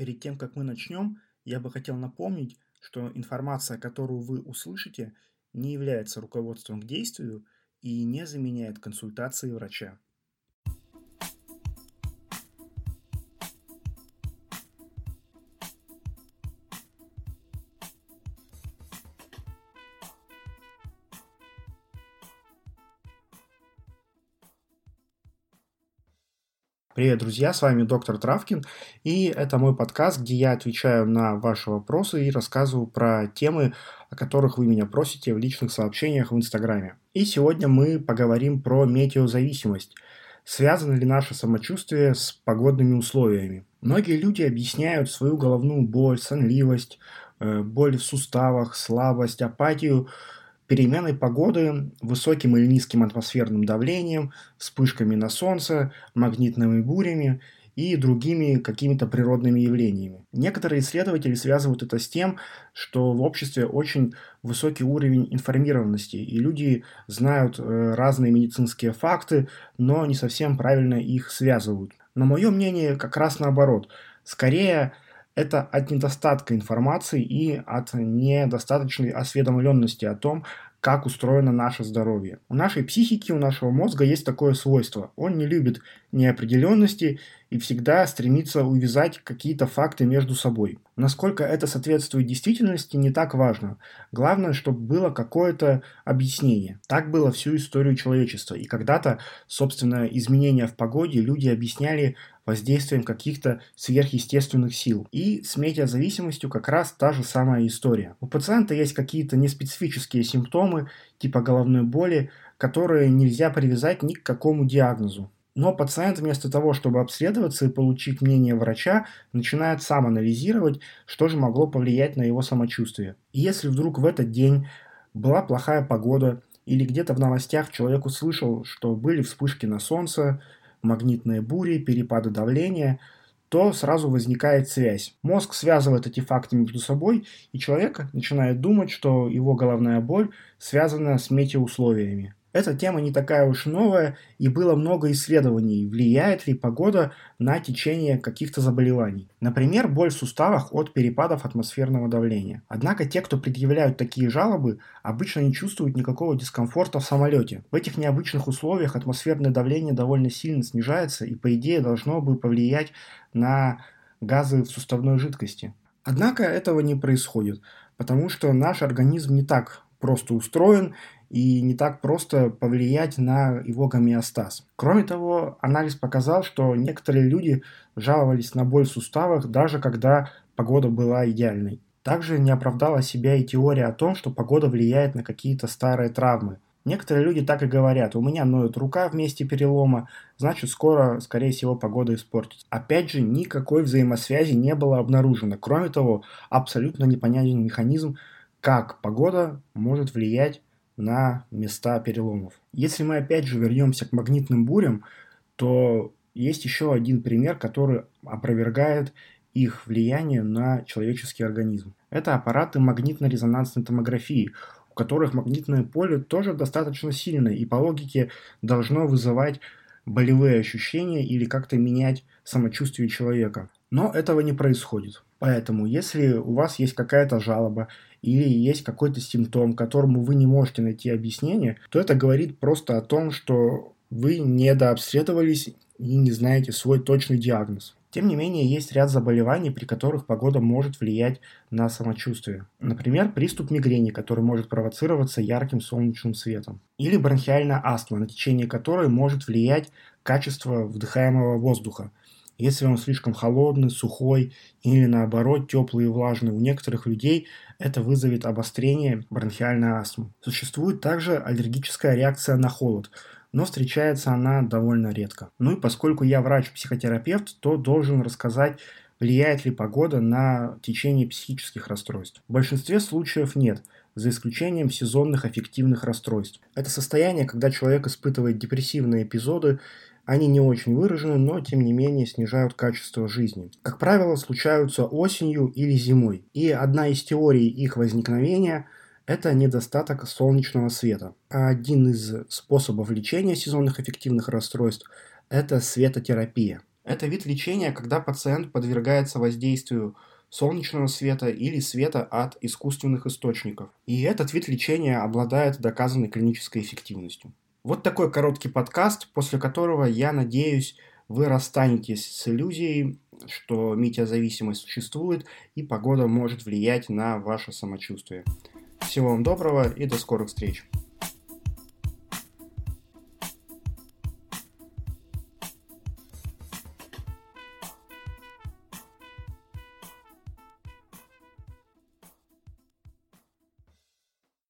Перед тем, как мы начнем, я бы хотел напомнить, что информация, которую вы услышите, не является руководством к действию и не заменяет консультации врача. Привет, друзья, с вами доктор Травкин, и это мой подкаст, где я отвечаю на ваши вопросы и рассказываю про темы, о которых вы меня просите в личных сообщениях в Инстаграме. И сегодня мы поговорим про метеозависимость. Связано ли наше самочувствие с погодными условиями? Многие люди объясняют свою головную боль, сонливость, э, боль в суставах, слабость, апатию – переменой погоды, высоким или низким атмосферным давлением, вспышками на солнце, магнитными бурями и другими какими-то природными явлениями. Некоторые исследователи связывают это с тем, что в обществе очень высокий уровень информированности, и люди знают э, разные медицинские факты, но не совсем правильно их связывают. Но мое мнение как раз наоборот. Скорее, это от недостатка информации и от недостаточной осведомленности о том, как устроено наше здоровье. У нашей психики, у нашего мозга есть такое свойство. Он не любит неопределенности и всегда стремится увязать какие-то факты между собой. Насколько это соответствует действительности, не так важно. Главное, чтобы было какое-то объяснение. Так было всю историю человечества. И когда-то, собственно, изменения в погоде люди объясняли воздействием каких-то сверхъестественных сил. И с метеозависимостью как раз та же самая история. У пациента есть какие-то неспецифические симптомы, типа головной боли, которые нельзя привязать ни к какому диагнозу. Но пациент вместо того, чтобы обследоваться и получить мнение врача, начинает сам анализировать, что же могло повлиять на его самочувствие. И если вдруг в этот день была плохая погода, или где-то в новостях человек услышал, что были вспышки на солнце, магнитные бури, перепады давления, то сразу возникает связь. Мозг связывает эти факты между собой, и человек начинает думать, что его головная боль связана с метеоусловиями. Эта тема не такая уж новая, и было много исследований, влияет ли погода на течение каких-то заболеваний. Например, боль в суставах от перепадов атмосферного давления. Однако те, кто предъявляют такие жалобы, обычно не чувствуют никакого дискомфорта в самолете. В этих необычных условиях атмосферное давление довольно сильно снижается и, по идее, должно бы повлиять на газы в суставной жидкости. Однако этого не происходит, потому что наш организм не так просто устроен, и не так просто повлиять на его гомеостаз. Кроме того, анализ показал, что некоторые люди жаловались на боль в суставах, даже когда погода была идеальной. Также не оправдала себя и теория о том, что погода влияет на какие-то старые травмы. Некоторые люди так и говорят, у меня ноет рука в месте перелома, значит скоро, скорее всего, погода испортится. Опять же, никакой взаимосвязи не было обнаружено. Кроме того, абсолютно непонятен механизм, как погода может влиять на места переломов. Если мы опять же вернемся к магнитным бурям, то есть еще один пример, который опровергает их влияние на человеческий организм. Это аппараты магнитно-резонансной томографии, у которых магнитное поле тоже достаточно сильное и по логике должно вызывать болевые ощущения или как-то менять самочувствие человека. Но этого не происходит. Поэтому, если у вас есть какая-то жалоба или есть какой-то симптом, которому вы не можете найти объяснение, то это говорит просто о том, что вы недообследовались и не знаете свой точный диагноз. Тем не менее, есть ряд заболеваний, при которых погода может влиять на самочувствие. Например, приступ мигрени, который может провоцироваться ярким солнечным светом. Или бронхиальная астма, на течение которой может влиять качество вдыхаемого воздуха. Если он слишком холодный, сухой или наоборот теплый и влажный, у некоторых людей это вызовет обострение бронхиальной астмы. Существует также аллергическая реакция на холод, но встречается она довольно редко. Ну и поскольку я врач-психотерапевт, то должен рассказать, влияет ли погода на течение психических расстройств. В большинстве случаев нет, за исключением сезонных аффективных расстройств. Это состояние, когда человек испытывает депрессивные эпизоды они не очень выражены, но тем не менее снижают качество жизни. Как правило, случаются осенью или зимой. И одна из теорий их возникновения – это недостаток солнечного света. Один из способов лечения сезонных эффективных расстройств – это светотерапия. Это вид лечения, когда пациент подвергается воздействию солнечного света или света от искусственных источников. И этот вид лечения обладает доказанной клинической эффективностью. Вот такой короткий подкаст, после которого, я надеюсь, вы расстанетесь с иллюзией, что метеозависимость существует и погода может влиять на ваше самочувствие. Всего вам доброго и до скорых встреч!